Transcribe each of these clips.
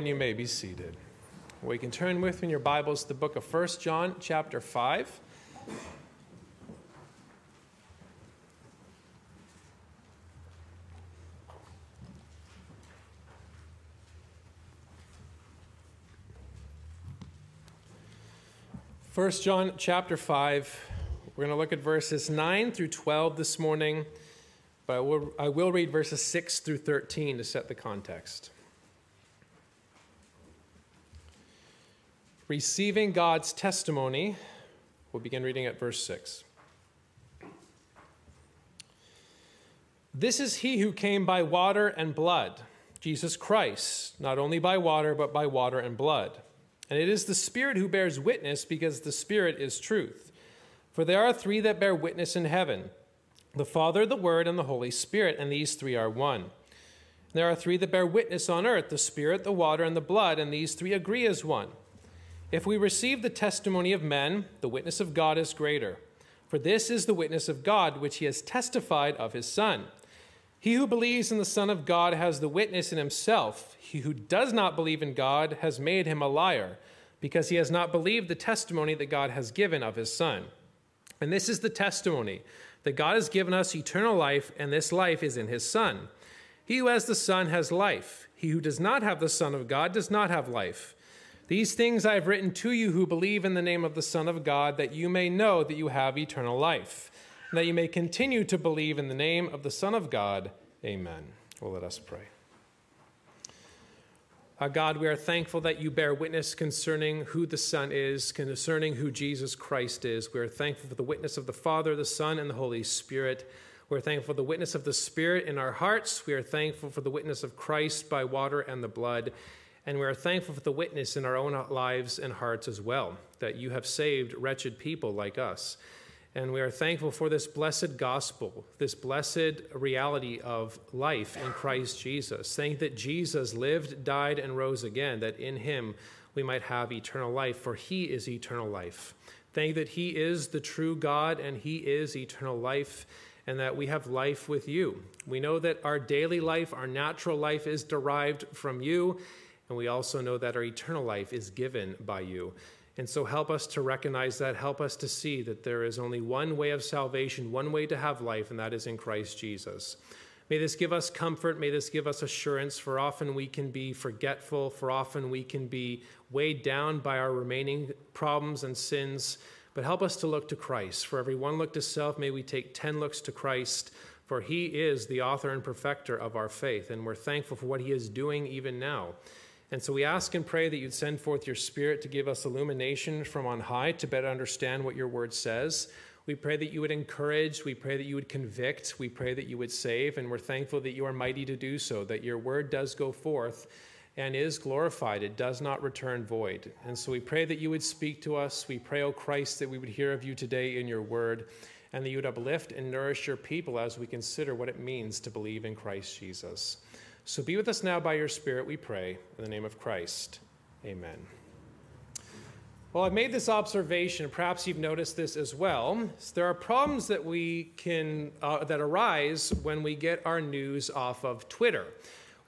And you may be seated. We can turn with me in your Bibles to the book of 1 John, chapter 5. First John chapter 5. We're going to look at verses 9 through 12 this morning, but I will, I will read verses 6 through 13 to set the context. Receiving God's testimony. We'll begin reading at verse 6. This is he who came by water and blood, Jesus Christ, not only by water, but by water and blood. And it is the Spirit who bears witness, because the Spirit is truth. For there are three that bear witness in heaven the Father, the Word, and the Holy Spirit, and these three are one. There are three that bear witness on earth the Spirit, the water, and the blood, and these three agree as one. If we receive the testimony of men, the witness of God is greater. For this is the witness of God which he has testified of his Son. He who believes in the Son of God has the witness in himself. He who does not believe in God has made him a liar, because he has not believed the testimony that God has given of his Son. And this is the testimony that God has given us eternal life, and this life is in his Son. He who has the Son has life. He who does not have the Son of God does not have life. These things I have written to you who believe in the name of the Son of God, that you may know that you have eternal life, and that you may continue to believe in the name of the Son of God. Amen. Well, let us pray. God, we are thankful that you bear witness concerning who the Son is, concerning who Jesus Christ is. We are thankful for the witness of the Father, the Son, and the Holy Spirit. We're thankful for the witness of the Spirit in our hearts. We are thankful for the witness of Christ by water and the blood. And we are thankful for the witness in our own lives and hearts as well, that you have saved wretched people like us. And we are thankful for this blessed gospel, this blessed reality of life in Christ Jesus. Thank that Jesus lived, died, and rose again, that in him we might have eternal life, for he is eternal life. Thank that he is the true God and he is eternal life, and that we have life with you. We know that our daily life, our natural life, is derived from you and we also know that our eternal life is given by you. And so help us to recognize that. Help us to see that there is only one way of salvation, one way to have life, and that is in Christ Jesus. May this give us comfort. May this give us assurance, for often we can be forgetful, for often we can be weighed down by our remaining problems and sins. But help us to look to Christ. For every one look to self, may we take 10 looks to Christ, for he is the author and perfecter of our faith. And we're thankful for what he is doing even now. And so we ask and pray that you'd send forth your Spirit to give us illumination from on high to better understand what your word says. We pray that you would encourage. We pray that you would convict. We pray that you would save. And we're thankful that you are mighty to do so, that your word does go forth and is glorified. It does not return void. And so we pray that you would speak to us. We pray, O Christ, that we would hear of you today in your word and that you would uplift and nourish your people as we consider what it means to believe in Christ Jesus. So be with us now by your Spirit, we pray, in the name of Christ. Amen. Well, I've made this observation, perhaps you've noticed this as well. There are problems that we can uh, that arise when we get our news off of Twitter.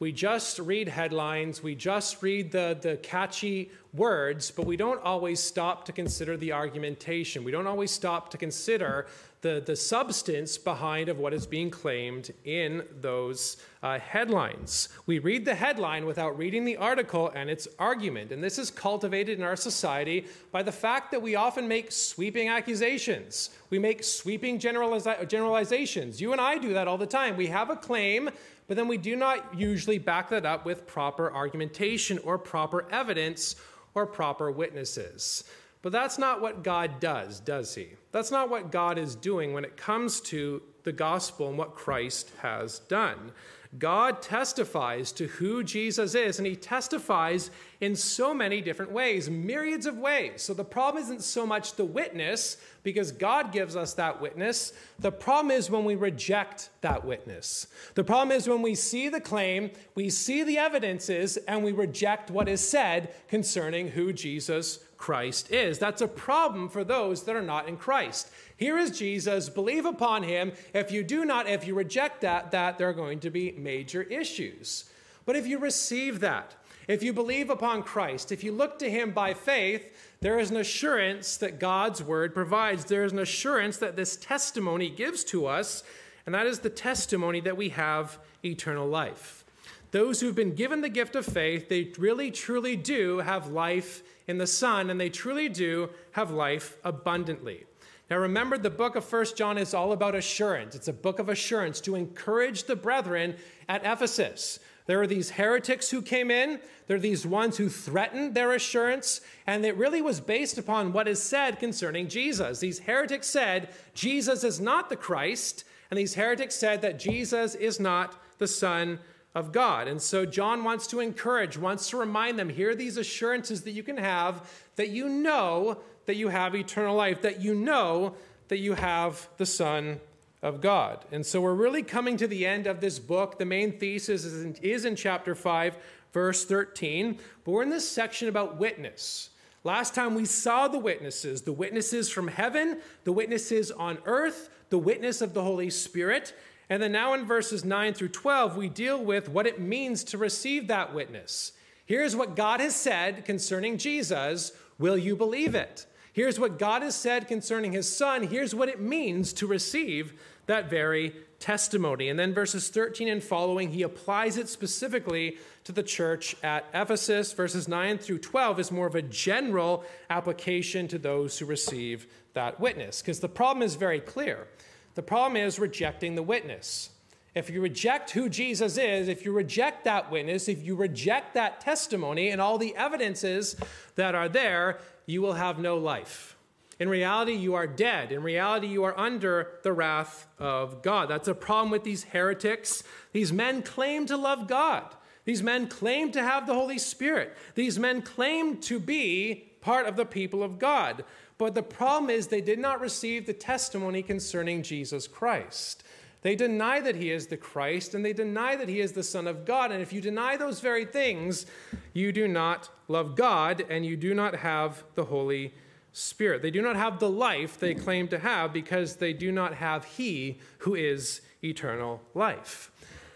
We just read headlines, we just read the, the catchy words, but we don't always stop to consider the argumentation. We don't always stop to consider the, the substance behind of what is being claimed in those uh, headlines. We read the headline without reading the article and its argument. And this is cultivated in our society by the fact that we often make sweeping accusations. We make sweeping generaliza- generalizations. You and I do that all the time. We have a claim, but then we do not usually back that up with proper argumentation or proper evidence or proper witnesses. But that's not what God does, does He? That's not what God is doing when it comes to the gospel and what Christ has done. God testifies to who Jesus is, and he testifies in so many different ways, myriads of ways. So the problem isn't so much the witness, because God gives us that witness. The problem is when we reject that witness. The problem is when we see the claim, we see the evidences, and we reject what is said concerning who Jesus Christ is. That's a problem for those that are not in Christ. Here is Jesus, believe upon him. If you do not, if you reject that, that there are going to be major issues. But if you receive that, If you believe upon Christ, if you look to him by faith, there is an assurance that God's word provides. There is an assurance that this testimony gives to us, and that is the testimony that we have eternal life. Those who've been given the gift of faith, they really truly do have life in the Son, and they truly do have life abundantly. Now remember, the book of First John is all about assurance. It's a book of assurance to encourage the brethren at Ephesus. There are these heretics who came in, there are these ones who threatened their assurance, and it really was based upon what is said concerning Jesus. These heretics said Jesus is not the Christ, and these heretics said that Jesus is not the Son of God. And so John wants to encourage, wants to remind them here are these assurances that you can have that you know that you have eternal life, that you know that you have the Son of God. And so we're really coming to the end of this book. The main thesis is in, is in chapter 5, verse 13. But we're in this section about witness. Last time we saw the witnesses the witnesses from heaven, the witnesses on earth, the witness of the Holy Spirit. And then now in verses 9 through 12, we deal with what it means to receive that witness. Here's what God has said concerning Jesus. Will you believe it? Here's what God has said concerning his son. Here's what it means to receive that very testimony. And then verses 13 and following, he applies it specifically to the church at Ephesus. Verses 9 through 12 is more of a general application to those who receive that witness. Because the problem is very clear. The problem is rejecting the witness. If you reject who Jesus is, if you reject that witness, if you reject that testimony and all the evidences that are there, you will have no life. In reality, you are dead. In reality, you are under the wrath of God. That's a problem with these heretics. These men claim to love God. These men claim to have the Holy Spirit. These men claim to be part of the people of God. But the problem is they did not receive the testimony concerning Jesus Christ. They deny that he is the Christ and they deny that he is the Son of God. And if you deny those very things, you do not love God and you do not have the Holy Spirit. They do not have the life they claim to have because they do not have he who is eternal life.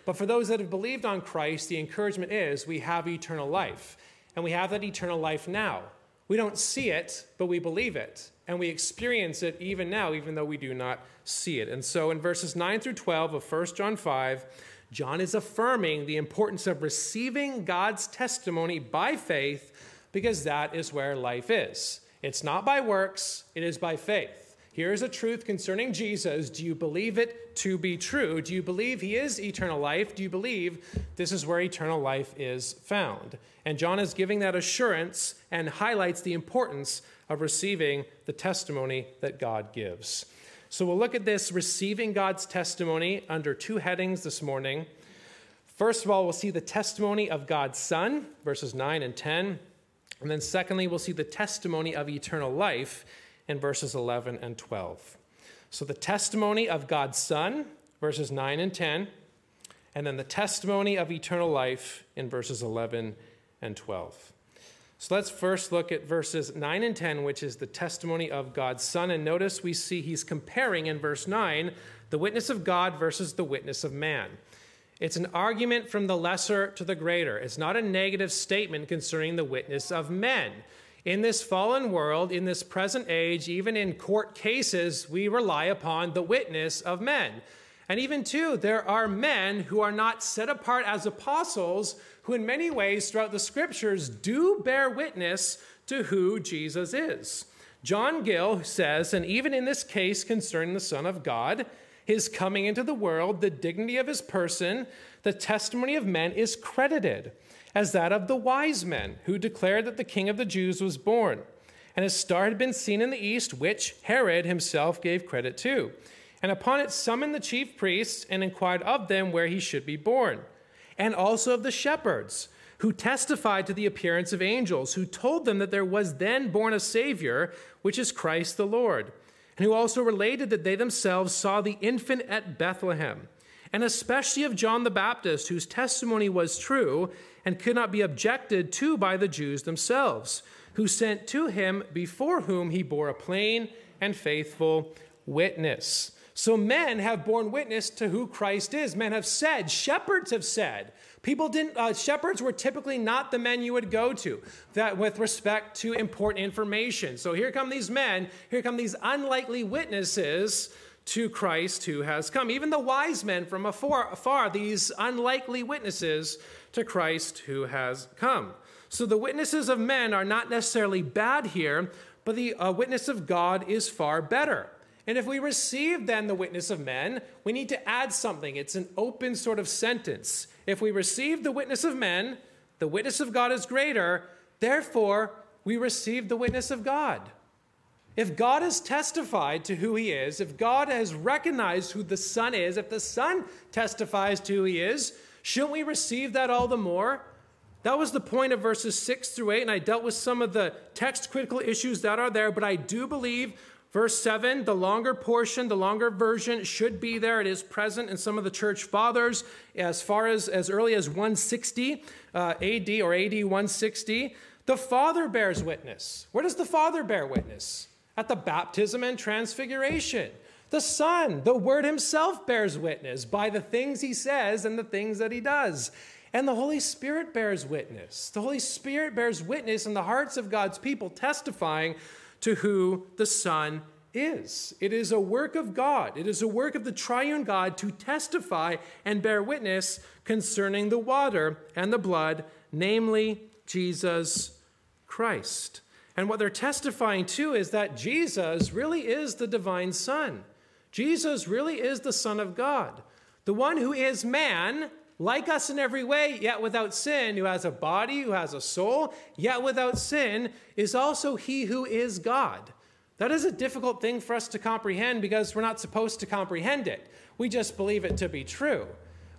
But for those that have believed on Christ, the encouragement is we have eternal life. And we have that eternal life now. We don't see it, but we believe it. And we experience it even now, even though we do not see it. And so in verses 9 through 12 of 1 John 5, John is affirming the importance of receiving God's testimony by faith because that is where life is. It's not by works, it is by faith. Here is a truth concerning Jesus. Do you believe it to be true? Do you believe he is eternal life? Do you believe this is where eternal life is found? And John is giving that assurance and highlights the importance of receiving the testimony that God gives. So we'll look at this receiving God's testimony under two headings this morning. First of all, we'll see the testimony of God's Son, verses 9 and 10. And then secondly, we'll see the testimony of eternal life in verses 11 and 12. So the testimony of God's Son, verses 9 and 10, and then the testimony of eternal life in verses 11 and 12. So let's first look at verses 9 and 10, which is the testimony of God's Son. And notice we see he's comparing in verse 9 the witness of God versus the witness of man. It's an argument from the lesser to the greater. It's not a negative statement concerning the witness of men. In this fallen world, in this present age, even in court cases, we rely upon the witness of men. And even, too, there are men who are not set apart as apostles who, in many ways, throughout the scriptures, do bear witness to who Jesus is. John Gill says, and even in this case concerning the Son of God, his coming into the world, the dignity of his person, the testimony of men is credited as that of the wise men who declared that the king of the Jews was born. And a star had been seen in the east, which Herod himself gave credit to. And upon it summoned the chief priests and inquired of them where he should be born, and also of the shepherds, who testified to the appearance of angels, who told them that there was then born a Savior, which is Christ the Lord, and who also related that they themselves saw the infant at Bethlehem, and especially of John the Baptist, whose testimony was true and could not be objected to by the Jews themselves, who sent to him before whom he bore a plain and faithful witness. So men have borne witness to who Christ is. Men have said, shepherds have said. People didn't, uh, shepherds were typically not the men you would go to that with respect to important information. So here come these men, here come these unlikely witnesses to Christ who has come. Even the wise men from afar, afar these unlikely witnesses to Christ who has come. So the witnesses of men are not necessarily bad here, but the uh, witness of God is far better. And if we receive then the witness of men, we need to add something. It's an open sort of sentence. If we receive the witness of men, the witness of God is greater, therefore we receive the witness of God. If God has testified to who he is, if God has recognized who the Son is, if the Son testifies to who he is, shouldn't we receive that all the more? That was the point of verses 6 through 8, and I dealt with some of the text critical issues that are there, but I do believe verse 7, the longer portion, the longer version should be there. It is present in some of the church fathers as far as as early as 160 uh, AD or AD 160. The Father bears witness. Where does the Father bear witness? At the baptism and transfiguration. The Son, the Word Himself, bears witness by the things He says and the things that He does. And the Holy Spirit bears witness. The Holy Spirit bears witness in the hearts of God's people, testifying to who the Son is. It is a work of God. It is a work of the triune God to testify and bear witness concerning the water and the blood, namely Jesus Christ. And what they're testifying to is that Jesus really is the divine Son. Jesus really is the Son of God, the one who is man like us in every way, yet without sin, who has a body, who has a soul, yet without sin, is also he who is God. That is a difficult thing for us to comprehend because we're not supposed to comprehend it. We just believe it to be true.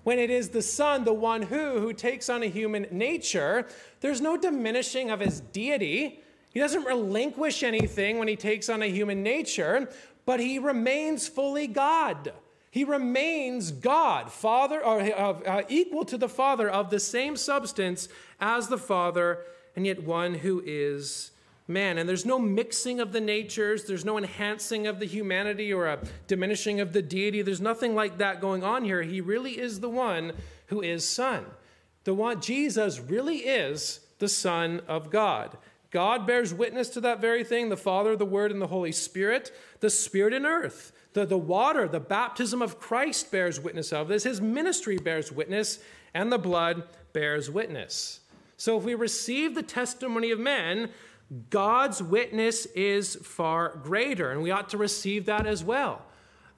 When it is the Son, the one who, who takes on a human nature, there's no diminishing of his deity. He doesn't relinquish anything when he takes on a human nature, but he remains fully God. He remains God, Father, or uh, uh, equal to the Father of the same substance as the Father, and yet one who is man. And there's no mixing of the natures, there's no enhancing of the humanity or a diminishing of the deity. There's nothing like that going on here. He really is the one who is Son. The one Jesus really is the Son of God. God bears witness to that very thing the Father, the Word, and the Holy Spirit, the Spirit in earth. The, the water, the baptism of Christ bears witness of this. His ministry bears witness, and the blood bears witness. So if we receive the testimony of men, God's witness is far greater, and we ought to receive that as well.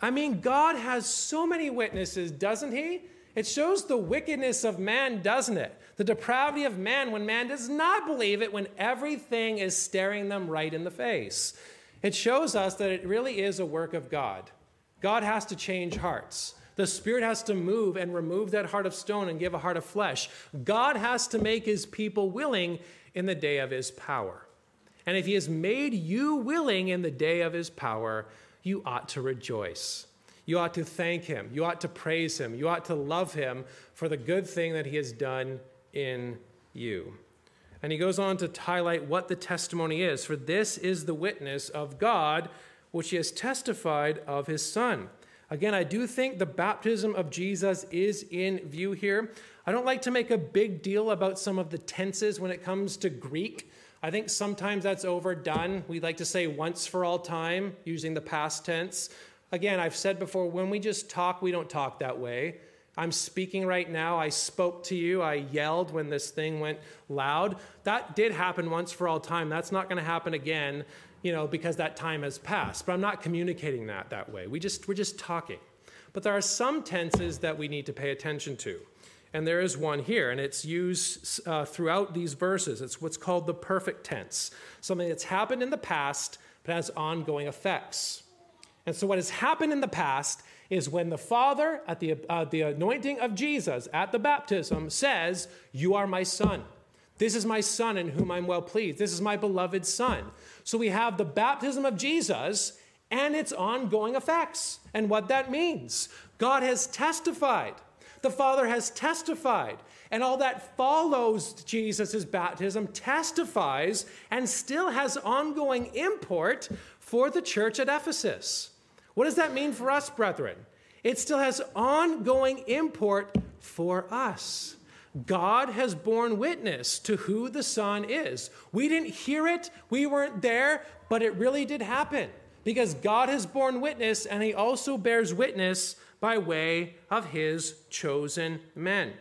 I mean, God has so many witnesses, doesn't He? It shows the wickedness of man, doesn't it? The depravity of man when man does not believe it when everything is staring them right in the face. It shows us that it really is a work of God. God has to change hearts. The Spirit has to move and remove that heart of stone and give a heart of flesh. God has to make his people willing in the day of his power. And if he has made you willing in the day of his power, you ought to rejoice. You ought to thank him. You ought to praise him. You ought to love him for the good thing that he has done in you. And he goes on to highlight what the testimony is. For this is the witness of God, which he has testified of his Son. Again, I do think the baptism of Jesus is in view here. I don't like to make a big deal about some of the tenses when it comes to Greek. I think sometimes that's overdone. We like to say once for all time, using the past tense. Again, I've said before, when we just talk, we don't talk that way. I'm speaking right now. I spoke to you. I yelled when this thing went loud. That did happen once for all time. That's not going to happen again, you know, because that time has passed. But I'm not communicating that that way. We just we're just talking. But there are some tenses that we need to pay attention to. And there is one here, and it's used uh, throughout these verses. It's what's called the perfect tense, something that's happened in the past but has ongoing effects. And so, what has happened in the past is when the Father, at the, uh, the anointing of Jesus at the baptism, says, You are my Son. This is my Son in whom I'm well pleased. This is my beloved Son. So we have the baptism of Jesus and its ongoing effects and what that means. God has testified. The Father has testified. And all that follows Jesus' baptism testifies and still has ongoing import for the church at Ephesus. What does that mean for us, brethren? It still has ongoing import for us. God has borne witness to who the Son is. We didn't hear it, we weren't there, but it really did happen because God has borne witness and he also bears witness by way of his chosen men.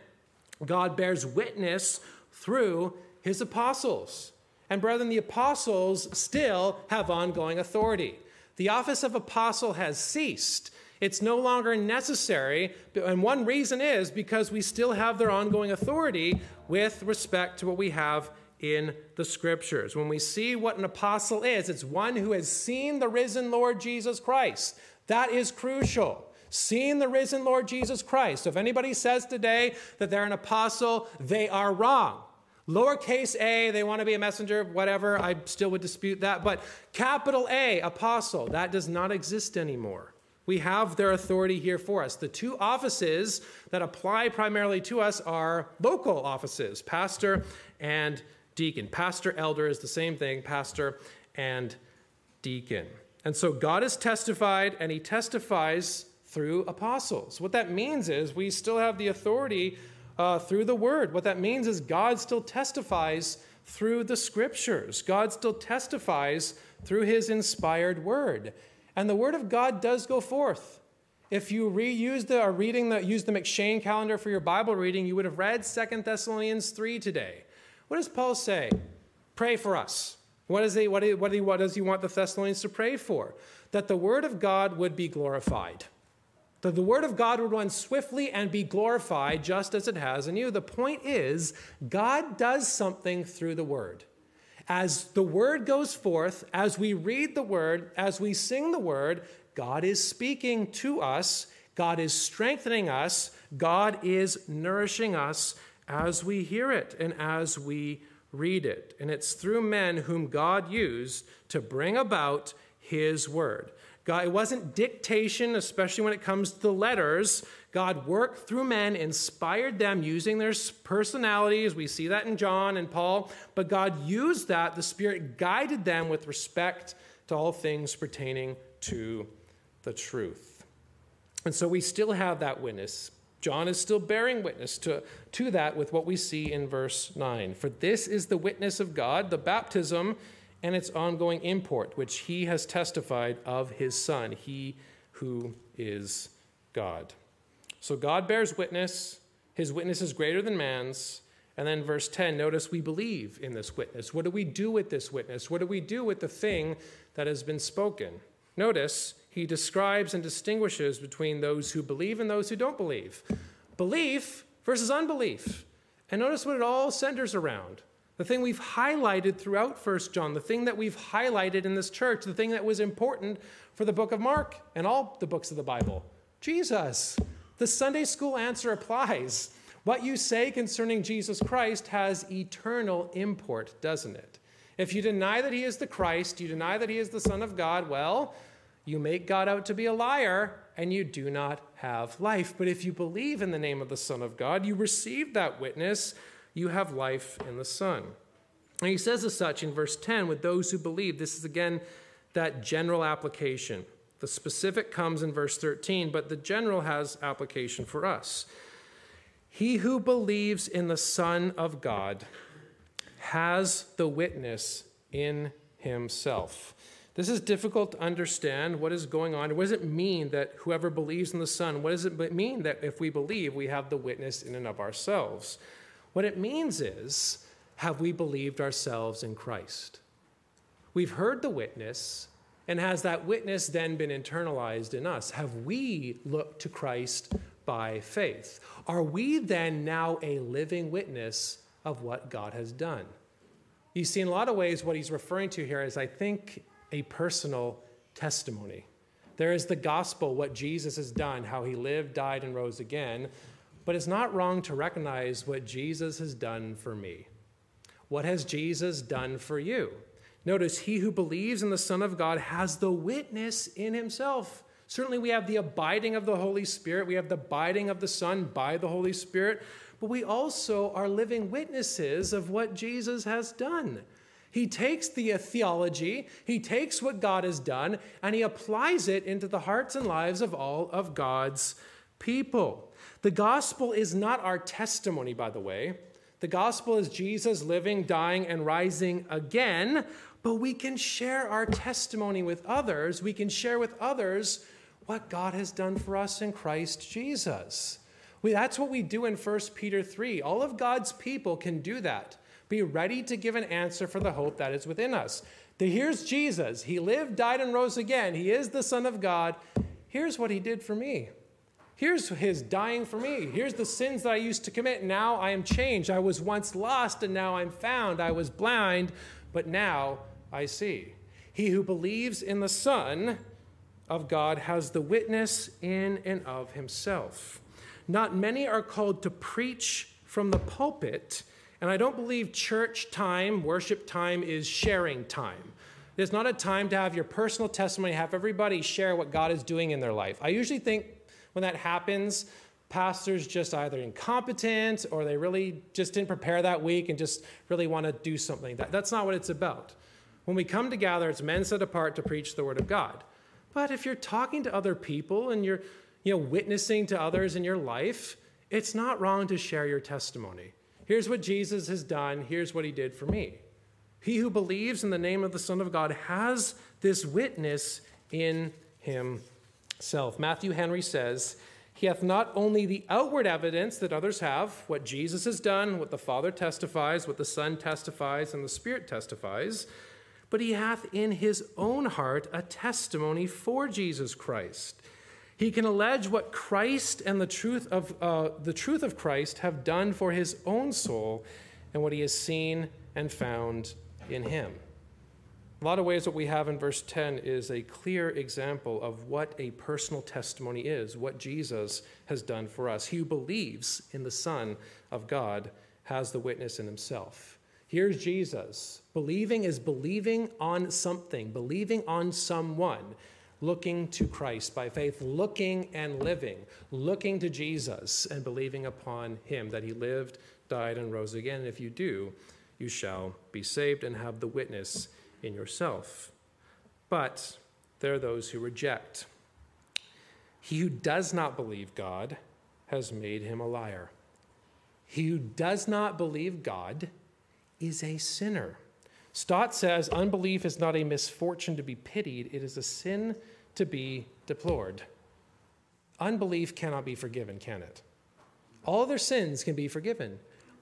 God bears witness through his apostles. And brethren, the apostles still have ongoing authority. The office of apostle has ceased. It's no longer necessary. And one reason is because we still have their ongoing authority with respect to what we have in the scriptures. When we see what an apostle is, it's one who has seen the risen Lord Jesus Christ. That is crucial. Seeing the risen Lord Jesus Christ. So if anybody says today that they're an apostle, they are wrong. Lowercase a, they want to be a messenger, whatever, I still would dispute that. But capital A, apostle, that does not exist anymore. We have their authority here for us. The two offices that apply primarily to us are local offices, pastor and deacon. Pastor, elder is the same thing, pastor and deacon. And so God has testified, and he testifies through apostles. What that means is we still have the authority uh, through the word. What that means is God still testifies through the scriptures, God still testifies through his inspired word. And the word of God does go forth. If you reuse the or reading the use the M'Cheyne calendar for your Bible reading, you would have read Second Thessalonians 3 today. What does Paul say? Pray for us. What, is he, what, what, what does he want the Thessalonians to pray for? That the word of God would be glorified. That the word of God would run swiftly and be glorified just as it has in you. The point is, God does something through the word. As the word goes forth, as we read the word, as we sing the word, God is speaking to us, God is strengthening us, God is nourishing us as we hear it and as we read it. And it's through men whom God used to bring about his word. God, it wasn't dictation, especially when it comes to the letters. God worked through men, inspired them using their personalities. We see that in John and Paul. But God used that. The Spirit guided them with respect to all things pertaining to the truth. And so we still have that witness. John is still bearing witness to, to that with what we see in verse 9. For this is the witness of God, the baptism and its ongoing import, which he has testified of his Son, he who is God. So God bears witness, his witness is greater than man's. And then verse 10, notice we believe in this witness. What do we do with this witness? What do we do with the thing that has been spoken? Notice he describes and distinguishes between those who believe and those who don't believe. Belief versus unbelief. And notice what it all centers around. The thing we've highlighted throughout First John, the thing that we've highlighted in this church, the thing that was important for the book of Mark and all the books of the Bible Jesus. The Sunday school answer applies. What you say concerning Jesus Christ has eternal import, doesn't it? If you deny that he is the Christ, you deny that he is the Son of God, well, you make God out to be a liar and you do not have life. But if you believe in the name of the Son of God, you receive that witness, you have life in the Son. And he says as such in verse 10 with those who believe. This is again that general application. The specific comes in verse 13, but the general has application for us. He who believes in the Son of God has the witness in himself. This is difficult to understand what is going on. What does it mean that whoever believes in the Son, what does it mean that if we believe, we have the witness in and of ourselves? What it means is, have we believed ourselves in Christ? We've heard the witness, and has that witness then been internalized in us? Have we looked to Christ by faith? Are we then now a living witness of what God has done? You see, in a lot of ways, what he's referring to here is, I think, a personal testimony. There is the gospel, what Jesus has done, how he lived, died, and rose again. But it's not wrong to recognize what Jesus has done for me. What has Jesus done for you? Notice, he who believes in the Son of God has the witness in himself. Certainly, we have the abiding of the Holy Spirit, we have the abiding of the Son by the Holy Spirit, but we also are living witnesses of what Jesus has done. He takes the theology, he takes what God has done, and he applies it into the hearts and lives of all of God's people. The gospel is not our testimony, by the way. The gospel is Jesus living, dying, and rising again, but we can share our testimony with others. We can share with others what God has done for us in Christ Jesus. We, that's what we do in 1 Peter 3. All of God's people can do that. Be ready to give an answer for the hope that is within us. The, here's Jesus. He lived, died, and rose again. He is the Son of God. Here's what he did for me. Here's his dying for me. Here's the sins that I used to commit. Now I am changed. I was once lost and now I'm found. I was blind, but now I see. He who believes in the Son of God has the witness in and of himself. Not many are called to preach from the pulpit and I don't believe church time, worship time, is sharing time. It's not a time to have your personal testimony, have everybody share what God is doing in their life. I usually think when that happens, pastors just either incompetent or they really just didn't prepare that week and just really want to do something. That, that's not what it's about. When we come together, it's men set apart to preach the word of God. But if you're talking to other people and you're you know, witnessing to others in your life, it's not wrong to share your testimony. Here's what Jesus has done. Here's what he did for me. He who believes in the name of the Son of God has this witness in himself. Matthew Henry says, He hath not only the outward evidence that others have, what Jesus has done, what the Father testifies, what the Son testifies, and the Spirit testifies, but he hath in his own heart a testimony for Jesus Christ. He can allege what Christ and the truth of, uh, the truth of Christ have done for his own soul and what he has seen and found in him. A lot of ways, what we have in verse 10 is a clear example of what a personal testimony is, what Jesus has done for us. He who believes in the Son of God has the witness in himself. Here's Jesus. Believing is believing on something, believing on someone looking to Christ by faith, looking and living, looking to Jesus and believing upon him that he lived, died, and rose again. And if you do, you shall be saved and have the witness in yourself. But there are those who reject. He who does not believe God has made him a liar. He who does not believe God is a sinner. Stott says unbelief is not a misfortune to be pitied, it is a sin to be deplored. Unbelief cannot be forgiven, can it? All their sins can be forgiven.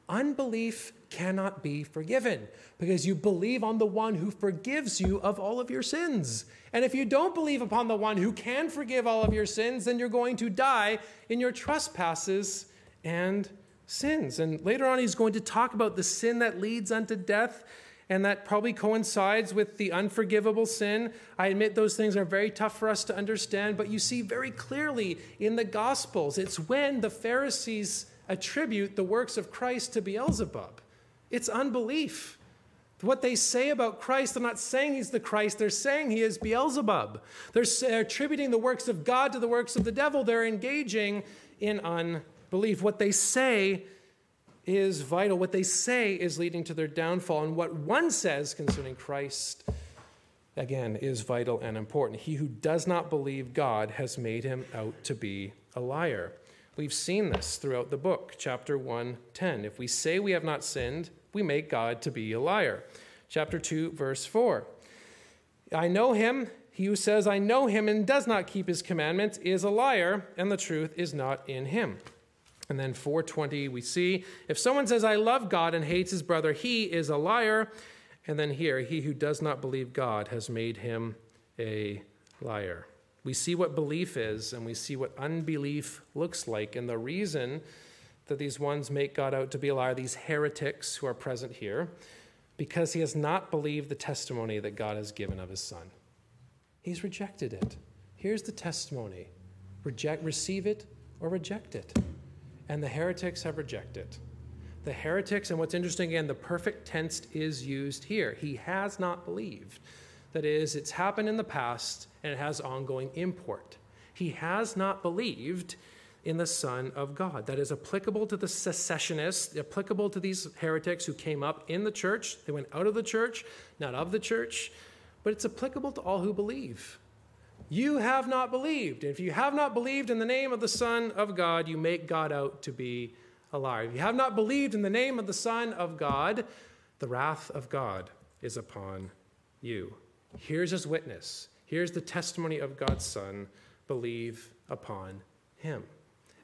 Unbelief cannot be forgiven because you believe on the one who forgives you of all of your sins. And if you don't believe upon the one who can forgive all of your sins, then you're going to die in your trespasses and sins. And later on, he's going to talk about the sin that leads unto death and that probably coincides with the unforgivable sin. I admit those things are very tough for us to understand, but you see very clearly in the Gospels, it's when the Pharisees attribute the works of Christ to Beelzebub. It's unbelief. What they say about Christ, they're not saying he's the Christ, they're saying he is Beelzebub. They're attributing the works of God to the works of the devil. They're engaging in unbelief. What they say is vital. What they say is leading to their downfall. And what one says concerning Christ, again, is vital and important. He who does not believe God has made him out to be a liar. We've seen this throughout the book, chapter 1, 10. If we say we have not sinned, we make God to be a liar. Chapter 2, verse 4. I know him. He who says, I know him and does not keep his commandments is a liar, and the truth is not in him. And then 420, we see if someone says, I love God and hates his brother, he is a liar. And then here, he who does not believe God has made him a liar. We see what belief is and we see what unbelief looks like. And the reason that these ones make God out to be a liar, these heretics who are present here, because he has not believed the testimony that God has given of his son. He's rejected it. Here's the testimony reject, receive it or reject it and the heretics have rejected. The heretics, and what's interesting again, the perfect tense is used here. He has not believed. That is, it's happened in the past and it has ongoing import. He has not believed in the Son of God. That is applicable to the secessionists, applicable to these heretics who came up in the church. They went out of the church, not of the church, but it's applicable to all who believe. You have not believed. If you have not believed in the name of the Son of God, you make God out to be a liar. If you have not believed in the name of the Son of God, the wrath of God is upon you. Here's his witness. Here's the testimony of God's Son. Believe upon him.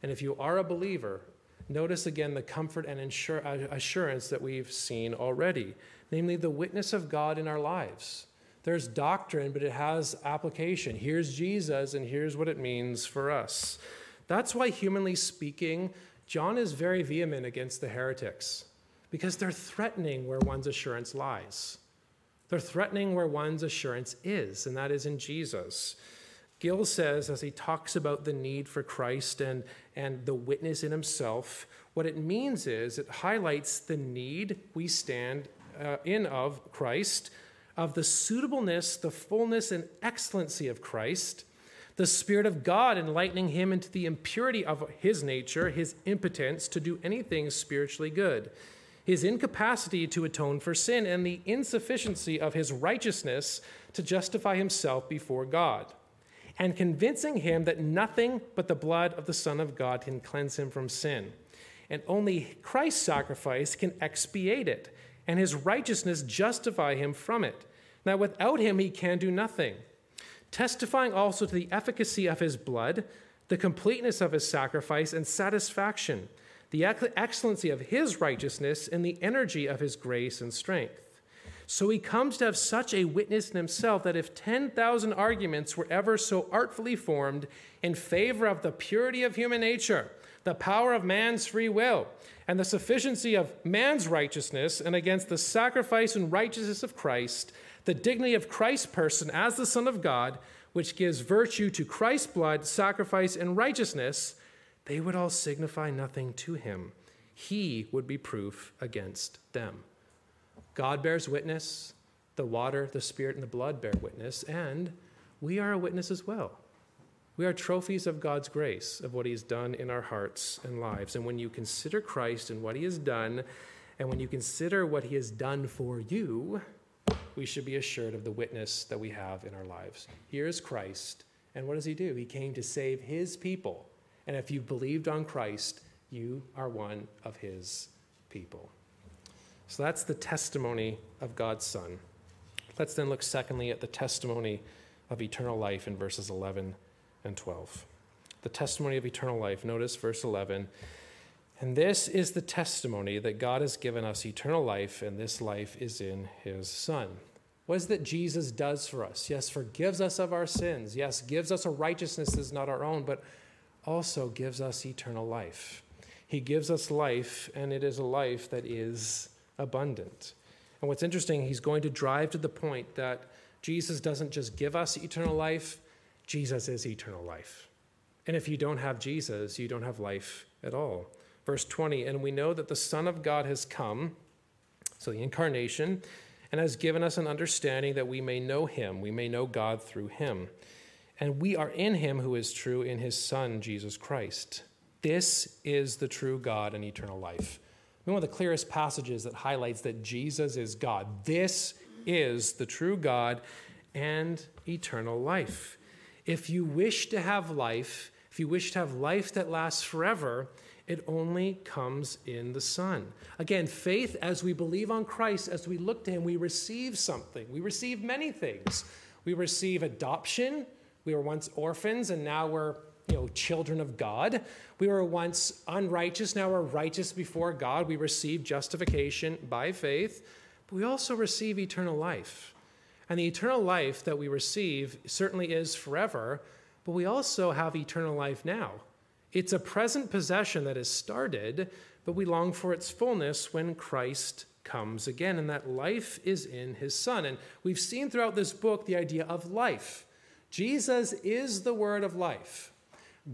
And if you are a believer, notice again the comfort and uh, assurance that we've seen already, namely the witness of God in our lives. There's doctrine, but it has application. Here's Jesus, and here's what it means for us. That's why, humanly speaking, John is very vehement against the heretics, because they're threatening where one's assurance lies. They're threatening where one's assurance is, and that is in Jesus. Gill says, as he talks about the need for Christ and, and the witness in himself, what it means is it highlights the need we stand uh, in of Christ of the suitableness, the fullness, and excellency of Christ, the Spirit of God enlightening him into the impurity of his nature, his impotence to do anything spiritually good, his incapacity to atone for sin, and the insufficiency of his righteousness to justify himself before God, and convincing him that nothing but the blood of the Son of God can cleanse him from sin. And only Christ's sacrifice can expiate it and his righteousness justify him from it. Now, without him, he can do nothing. Testifying also to the efficacy of his blood, the completeness of his sacrifice, and satisfaction, the excellency of his righteousness, and the energy of his grace and strength. So he comes to have such a witness in himself that if 10,000 arguments were ever so artfully formed in favor of the purity of human nature, the power of man's free will, and the sufficiency of man's righteousness, and against the sacrifice and righteousness of Christ, the dignity of Christ's person as the Son of God, which gives virtue to Christ's blood, sacrifice, and righteousness, they would all signify nothing to him. He would be proof against them. God bears witness, the water, the Spirit, and the blood bear witness, and we are a witness as well. We are trophies of God's grace, of what He has done in our hearts and lives. And when you consider Christ and what He has done, and when you consider what He has done for you, we should be assured of the witness that we have in our lives. Here is Christ, and what does He do? He came to save His people. And if you believed on Christ, you are one of His people. So that's the testimony of God's Son. Let's then look, secondly, at the testimony of eternal life in verses 11 and 12. The testimony of eternal life. Notice verse 11. And this is the testimony that God has given us eternal life, and this life is in his Son. What is that Jesus does for us? Yes, forgives us of our sins. Yes, gives us a righteousness that is not our own, but also gives us eternal life. He gives us life, and it is a life that is abundant. And what's interesting, he's going to drive to the point that Jesus doesn't just give us eternal life, Jesus is eternal life. And if you don't have Jesus, you don't have life at all. Verse 20, and we know that the Son of God has come, so the incarnation, and has given us an understanding that we may know him, we may know God through him. And we are in him who is true, in his Son, Jesus Christ. This is the true God and eternal life. One of the clearest passages that highlights that Jesus is God. This is the true God and eternal life. If you wish to have life, if you wish to have life that lasts forever, it only comes in the Son. Again, faith, as we believe on Christ, as we look to Him, we receive something. We receive many things. We receive adoption. We were once orphans, and now we're you know, children of God. We were once unrighteous, now we're righteous before God. We receive justification by faith, but we also receive eternal life. And the eternal life that we receive certainly is forever, but we also have eternal life now. It's a present possession that has started, but we long for its fullness when Christ comes again, and that life is in his Son. And we've seen throughout this book the idea of life. Jesus is the word of life.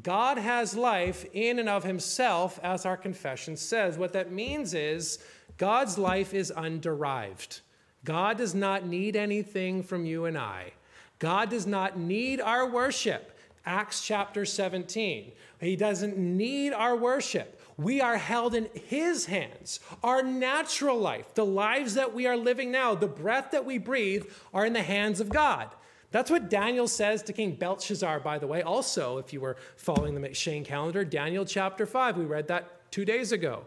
God has life in and of himself, as our confession says. What that means is God's life is underived. God does not need anything from you and I. God does not need our worship Acts chapter 17. He doesn't need our worship. We are held in His hands. Our natural life, the lives that we are living now, the breath that we breathe, are in the hands of God. That's what Daniel says to King Belshazzar, by the way. Also, if you were following the M'Cheyne calendar, Daniel chapter 5, we read that two days ago,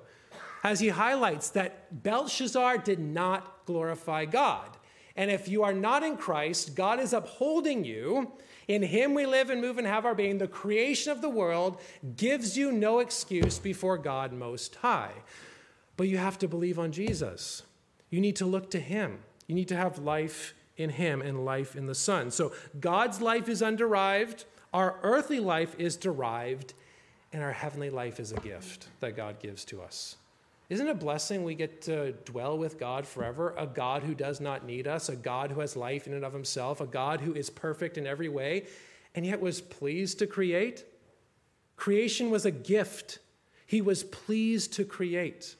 as he highlights that Belshazzar did not glorify God. And if you are not in Christ, God is upholding you. In Him we live and move and have our being. The creation of the world gives you no excuse before God Most High. But you have to believe on Jesus. You need to look to Him. You need to have life in Him and life in the Son. So God's life is underived, our earthly life is derived, and our heavenly life is a gift that God gives to us. Isn't it a blessing we get to dwell with God forever? A God who does not need us, a God who has life in and of himself, a God who is perfect in every way, and yet was pleased to create? Creation was a gift. He was pleased to create.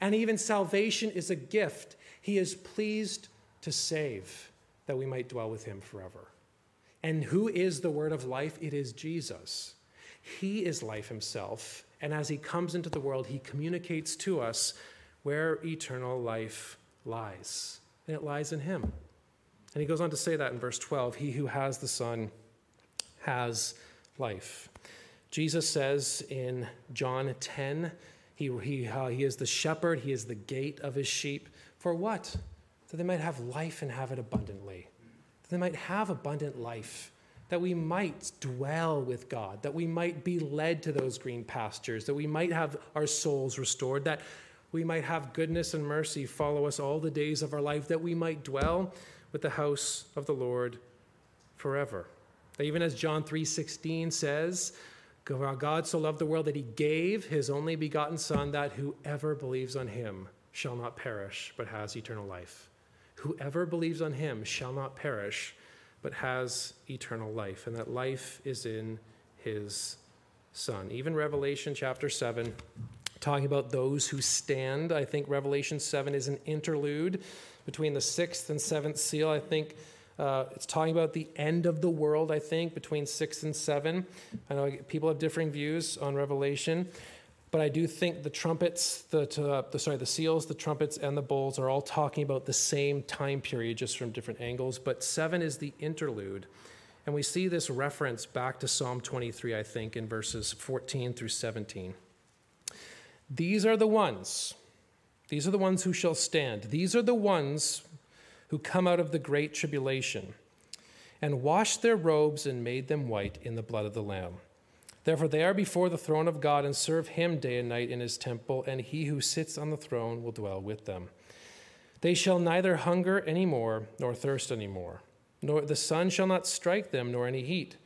And even salvation is a gift. He is pleased to save that we might dwell with him forever. And who is the word of life? It is Jesus. He is life himself. And as he comes into the world, he communicates to us where eternal life lies. And it lies in him. And he goes on to say that in verse 12 He who has the Son has life. Jesus says in John 10, he, he, uh, he is the shepherd, he is the gate of his sheep. For what? That they might have life and have it abundantly. That they might have abundant life that we might dwell with God, that we might be led to those green pastures, that we might have our souls restored, that we might have goodness and mercy follow us all the days of our life, that we might dwell with the house of the Lord forever. That Even as John 3:16 says, God so loved the world that he gave his only begotten son that whoever believes on him shall not perish but has eternal life. Whoever believes on him shall not perish but has eternal life, and that life is in his Son. Even Revelation chapter 7, talking about those who stand, I think Revelation 7 is an interlude between the sixth and seventh seal. I think uh, it's talking about the end of the world, I think, between six and seven. I know people have differing views on Revelation. But I do think the trumpets, the, uh, the, sorry, the seals, the trumpets, and the bowls are all talking about the same time period, just from different angles. But seven is the interlude. And we see this reference back to Psalm 23, I think, in verses 14 through 17. These are the ones, these are the ones who shall stand. These are the ones who come out of the great tribulation and washed their robes and made them white in the blood of the Lamb. Therefore, they are before the throne of God and serve him day and night in his temple, and he who sits on the throne will dwell with them. They shall neither hunger any more, nor thirst any more, nor the sun shall not strike them, nor any heat.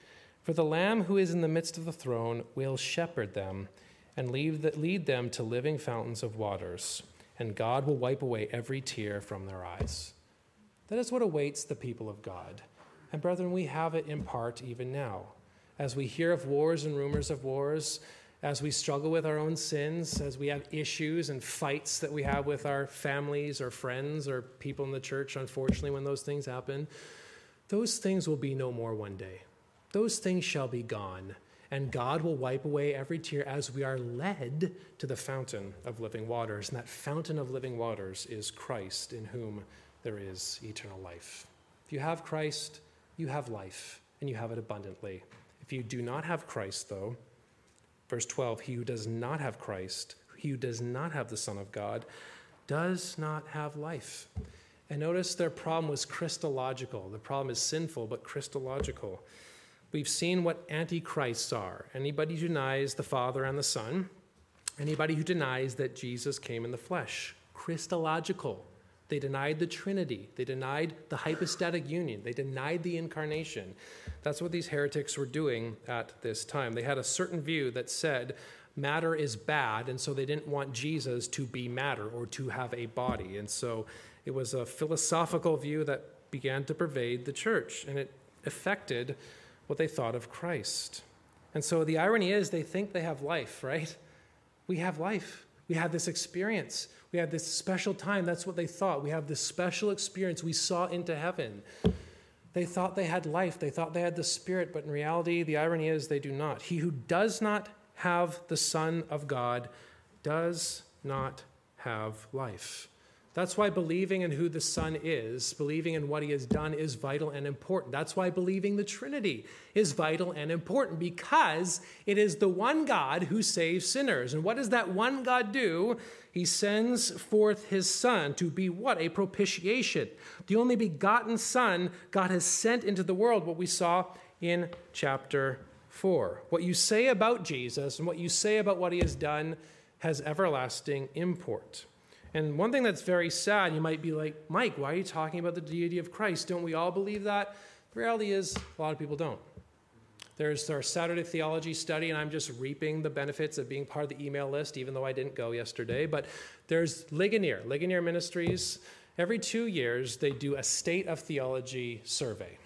For the Lamb who is in the midst of the throne will shepherd them and lead them to living fountains of waters, and God will wipe away every tear from their eyes. That is what awaits the people of God. And brethren, we have it in part even now as we hear of wars and rumors of wars, as we struggle with our own sins, as we have issues and fights that we have with our families or friends or people in the church, unfortunately, when those things happen, those things will be no more one day. Those things shall be gone, and God will wipe away every tear as we are led to the fountain of living waters. And that fountain of living waters is Christ, in whom there is eternal life. If you have Christ, you have life, and you have it abundantly. If you do not have Christ, though, verse 12, he who does not have Christ, he who does not have the Son of God, does not have life. And notice their problem was Christological. The problem is sinful, but Christological. We've seen what antichrists are anybody who denies the Father and the Son, anybody who denies that Jesus came in the flesh. Christological. They denied the Trinity. They denied the hypostatic union. They denied the incarnation. That's what these heretics were doing at this time. They had a certain view that said matter is bad, and so they didn't want Jesus to be matter or to have a body. And so it was a philosophical view that began to pervade the church, and it affected what they thought of Christ. And so the irony is they think they have life, right? We have life. We have this experience. We had this special time. That's what they thought. We have this special experience. We saw into heaven. They thought they had life, they thought they had the Spirit, but in reality, the irony is they do not. He who does not have the Son of God does not have life. That's why believing in who the Son is, believing in what he has done, is vital and important. That's why believing the Trinity is vital and important because it is the one God who saves sinners. And what does that one God do? He sends forth his Son to be what? A propitiation. The only begotten Son God has sent into the world, what we saw in chapter 4. What you say about Jesus and what you say about what he has done has everlasting import. And one thing that's very sad, you might be like, Mike, why are you talking about the deity of Christ? Don't we all believe that? The reality is, a lot of people don't. There's our Saturday theology study, and I'm just reaping the benefits of being part of the email list, even though I didn't go yesterday. But there's Ligonier, Ligonier Ministries. Every two years, they do a state of theology survey.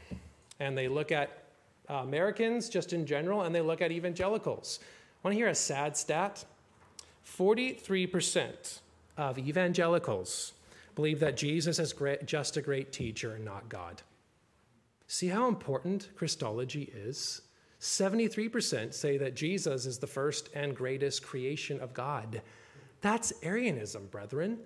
And they look at uh, Americans just in general, and they look at evangelicals. Want to hear a sad stat? 43% of evangelicals believe that Jesus is great, just a great teacher and not God. See how important Christology is? 73% say that Jesus is the first and greatest creation of God. That's Arianism, brethren.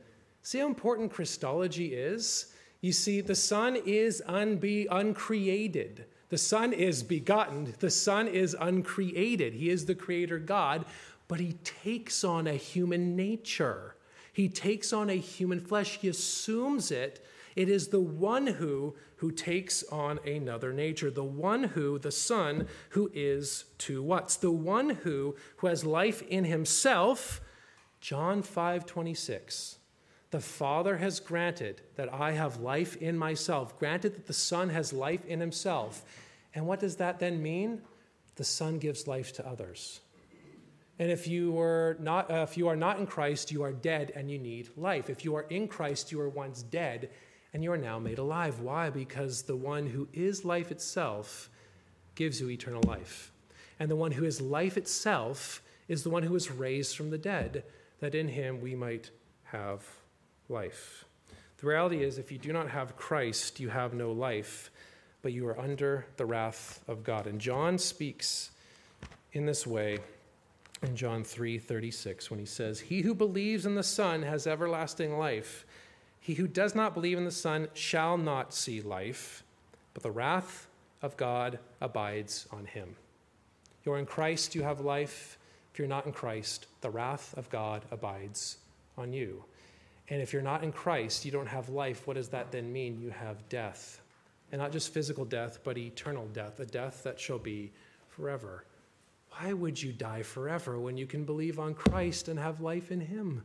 See how important Christology is? You see, the Son is unbe- uncreated. The Son is begotten. The Son is uncreated. He is the Creator God, but He takes on a human nature. He takes on a human flesh, he assumes it. It is the one who who takes on another nature, the one who, the Son, who is to what's, the one who who has life in himself. John 5 26. The Father has granted that I have life in myself, granted that the Son has life in himself. And what does that then mean? The Son gives life to others. And if you, were not, uh, if you are not in Christ, you are dead and you need life. If you are in Christ, you were once dead and you are now made alive. Why? Because the one who is life itself gives you eternal life. And the one who is life itself is the one who was raised from the dead, that in him we might have life. The reality is, if you do not have Christ, you have no life, but you are under the wrath of God. And John speaks in this way in John 3:36 when he says, "He who believes in the Son has everlasting life. He who does not believe in the Son shall not see life, but the wrath of God abides on him." You're in Christ, you have life. If you're not in Christ, the wrath of God abides on you. And if you're not in Christ, you don't have life. What does that then mean? You have death. And not just physical death, but eternal death, a death that shall be forever. Why would you die forever when you can believe on Christ and have life in Him?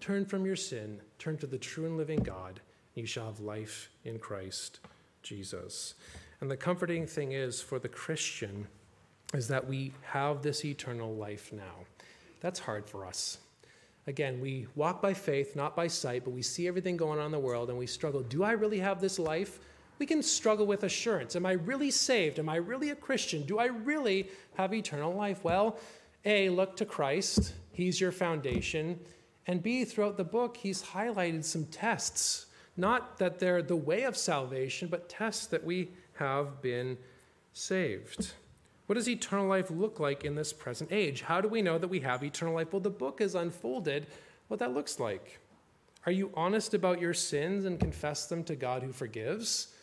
Turn from your sin, turn to the true and living God, and you shall have life in Christ Jesus. And the comforting thing is for the Christian is that we have this eternal life now. That's hard for us. Again, we walk by faith, not by sight, but we see everything going on in the world and we struggle. Do I really have this life? We can struggle with assurance. Am I really saved? Am I really a Christian? Do I really have eternal life? Well, A, look to Christ, He's your foundation. And B, throughout the book, He's highlighted some tests. Not that they're the way of salvation, but tests that we have been saved. What does eternal life look like in this present age? How do we know that we have eternal life? Well, the book has unfolded what that looks like. Are you honest about your sins and confess them to God who forgives?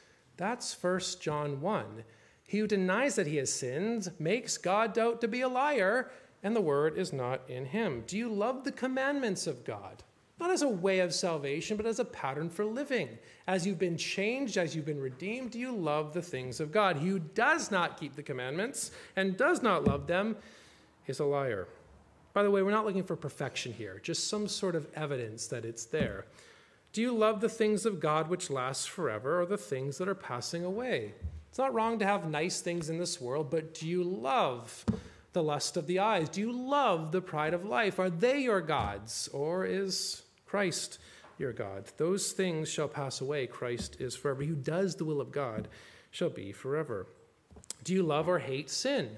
That's 1 John 1. He who denies that he has sinned makes God out to be a liar, and the word is not in him. Do you love the commandments of God? Not as a way of salvation, but as a pattern for living. As you've been changed, as you've been redeemed, do you love the things of God? He who does not keep the commandments and does not love them is a liar. By the way, we're not looking for perfection here, just some sort of evidence that it's there. Do you love the things of God which last forever or the things that are passing away? It's not wrong to have nice things in this world, but do you love the lust of the eyes? Do you love the pride of life? Are they your gods, or is Christ your God? Those things shall pass away. Christ is forever. Who does the will of God shall be forever. Do you love or hate sin?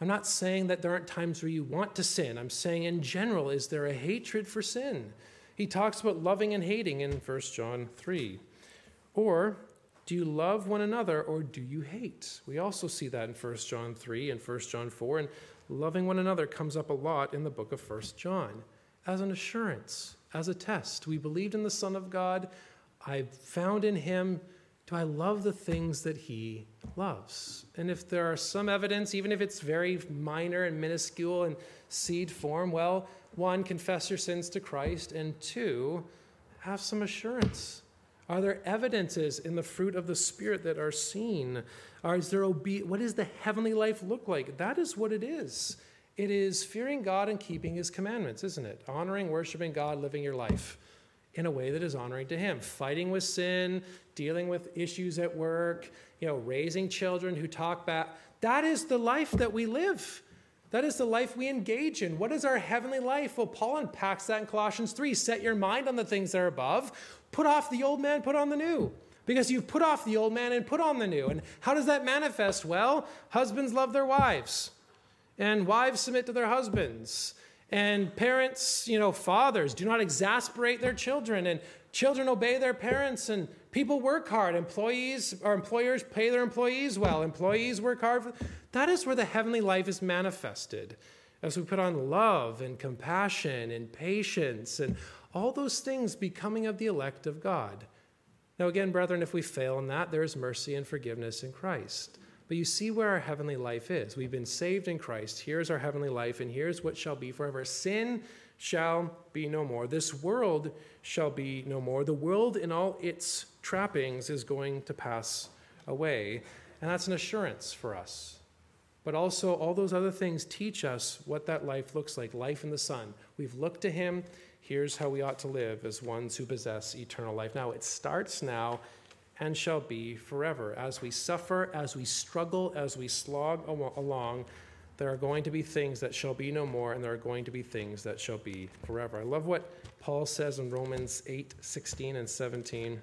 I'm not saying that there aren't times where you want to sin. I'm saying, in general, is there a hatred for sin? He talks about loving and hating in 1 John 3. Or do you love one another or do you hate? We also see that in 1 John 3 and 1 John 4. And loving one another comes up a lot in the book of 1 John as an assurance, as a test. We believed in the Son of God. I found in him, do I love the things that he loves? And if there are some evidence, even if it's very minor and minuscule and seed form, well, one, confess your sins to Christ, and two, have some assurance. Are there evidences in the fruit of the Spirit that are seen? Or is there obe- what does the heavenly life look like? That is what it is. It is fearing God and keeping his commandments, isn't it? Honoring, worshiping God, living your life in a way that is honoring to him. Fighting with sin, dealing with issues at work, you know, raising children who talk back. That is the life that we live. That is the life we engage in. What is our heavenly life? Well, Paul unpacks that in Colossians 3. Set your mind on the things that are above. Put off the old man, put on the new. Because you've put off the old man and put on the new. And how does that manifest? Well, husbands love their wives and wives submit to their husbands. And parents, you know, fathers do not exasperate their children, and children obey their parents, and people work hard. Employees or employers pay their employees well. Employees work hard. For, that is where the heavenly life is manifested. As we put on love and compassion and patience and all those things becoming of the elect of God. Now, again, brethren, if we fail in that, there is mercy and forgiveness in Christ. But you see where our heavenly life is. We've been saved in Christ. Here's our heavenly life, and here's what shall be forever. Sin shall be no more. This world shall be no more. The world in all its trappings is going to pass away. And that's an assurance for us. But also, all those other things teach us what that life looks like life in the Son. We've looked to Him. Here's how we ought to live as ones who possess eternal life. Now, it starts now and shall be forever. As we suffer, as we struggle, as we slog along, there are going to be things that shall be no more, and there are going to be things that shall be forever. I love what Paul says in Romans 8 16 and 17,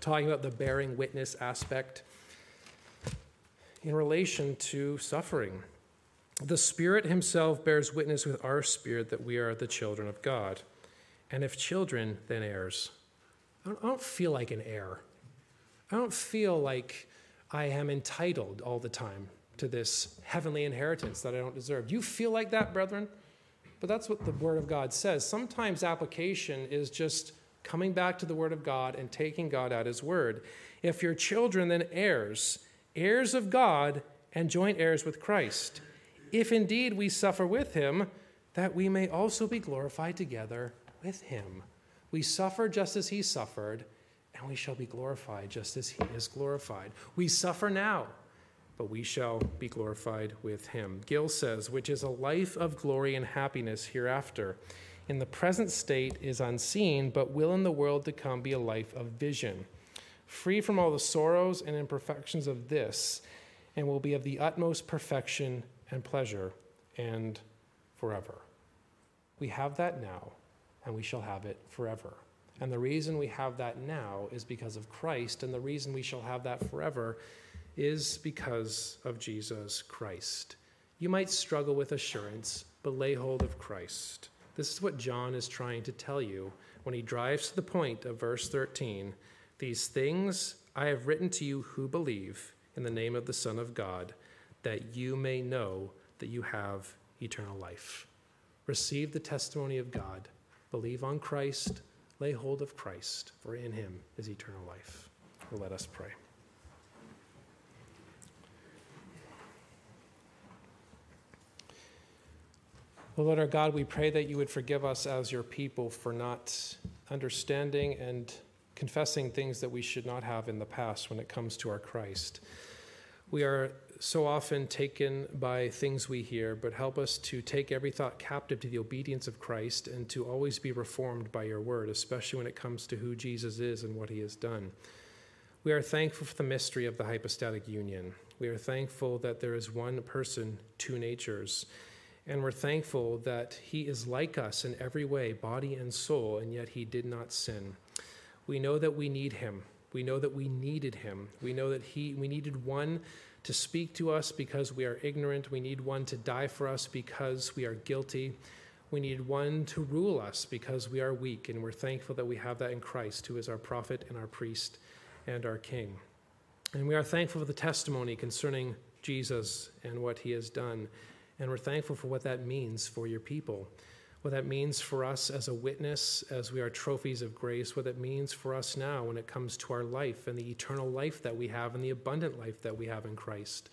talking about the bearing witness aspect in relation to suffering. The Spirit Himself bears witness with our spirit that we are the children of God. And if children, then heirs. I don't feel like an heir. I don't feel like I am entitled all the time to this heavenly inheritance that I don't deserve. You feel like that, brethren? But that's what the Word of God says. Sometimes application is just coming back to the Word of God and taking God at His Word. If you're children, then heirs, heirs of God and joint heirs with Christ. If indeed we suffer with Him, that we may also be glorified together with Him. We suffer just as He suffered and we shall be glorified just as he is glorified. We suffer now, but we shall be glorified with him. Gill says, which is a life of glory and happiness hereafter. In the present state is unseen, but will in the world to come be a life of vision, free from all the sorrows and imperfections of this, and will be of the utmost perfection and pleasure and forever. We have that now, and we shall have it forever. And the reason we have that now is because of Christ, and the reason we shall have that forever is because of Jesus Christ. You might struggle with assurance, but lay hold of Christ. This is what John is trying to tell you when he drives to the point of verse 13. These things I have written to you who believe in the name of the Son of God, that you may know that you have eternal life. Receive the testimony of God, believe on Christ Lay hold of Christ, for in him is eternal life. Let us pray. Well, Lord our God, we pray that you would forgive us as your people for not understanding and confessing things that we should not have in the past when it comes to our Christ. We are so often taken by things we hear, but help us to take every thought captive to the obedience of Christ and to always be reformed by your word, especially when it comes to who Jesus is and what he has done. We are thankful for the mystery of the hypostatic union. We are thankful that there is one person, two natures. And we're thankful that he is like us in every way, body and soul, and yet he did not sin. We know that we need him. We know that we needed him. We know that he we needed one to speak to us because we are ignorant. We need one to die for us because we are guilty. We need one to rule us because we are weak, and we're thankful that we have that in Christ, who is our prophet and our priest and our king. And we are thankful for the testimony concerning Jesus and what he has done. And we're thankful for what that means for your people, what that means for us as a witness, as we are trophies of grace, what that means for us now when it comes to our life and the eternal life that we have and the abundant life that we have in Christ.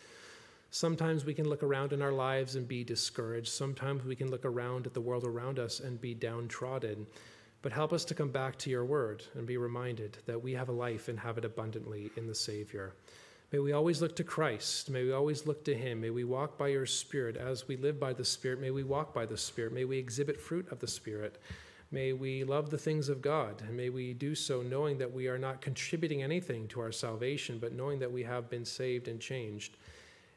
Sometimes we can look around in our lives and be discouraged. Sometimes we can look around at the world around us and be downtrodden. But help us to come back to your word and be reminded that we have a life and have it abundantly in the Savior. May we always look to Christ. May we always look to Him. May we walk by your Spirit. As we live by the Spirit, may we walk by the Spirit. May we exhibit fruit of the Spirit. May we love the things of God. And may we do so knowing that we are not contributing anything to our salvation, but knowing that we have been saved and changed.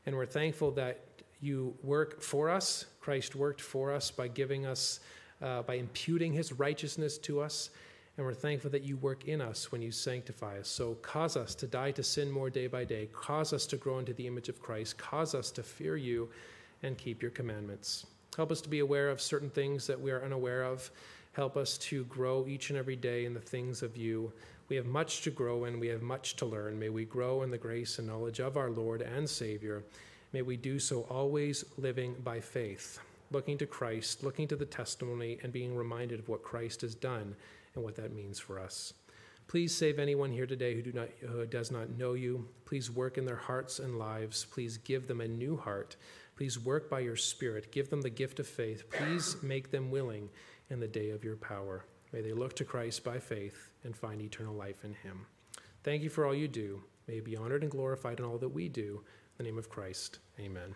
And we're thankful that you work for us. Christ worked for us by giving us uh, by imputing his righteousness to us. And we're thankful that you work in us when you sanctify us. So cause us to die to sin more day by day. Cause us to grow into the image of Christ. Cause us to fear you and keep your commandments. Help us to be aware of certain things that we are unaware of. Help us to grow each and every day in the things of you. We have much to grow and we have much to learn. May we grow in the grace and knowledge of our Lord and Savior. May we do so always living by faith looking to Christ, looking to the testimony, and being reminded of what Christ has done and what that means for us. Please save anyone here today who, do not, who does not know you. Please work in their hearts and lives. Please give them a new heart. Please work by your Spirit. Give them the gift of faith. Please make them willing in the day of your power. May they look to Christ by faith and find eternal life in him. Thank you for all you do. May you be honored and glorified in all that we do. In the name of Christ, amen.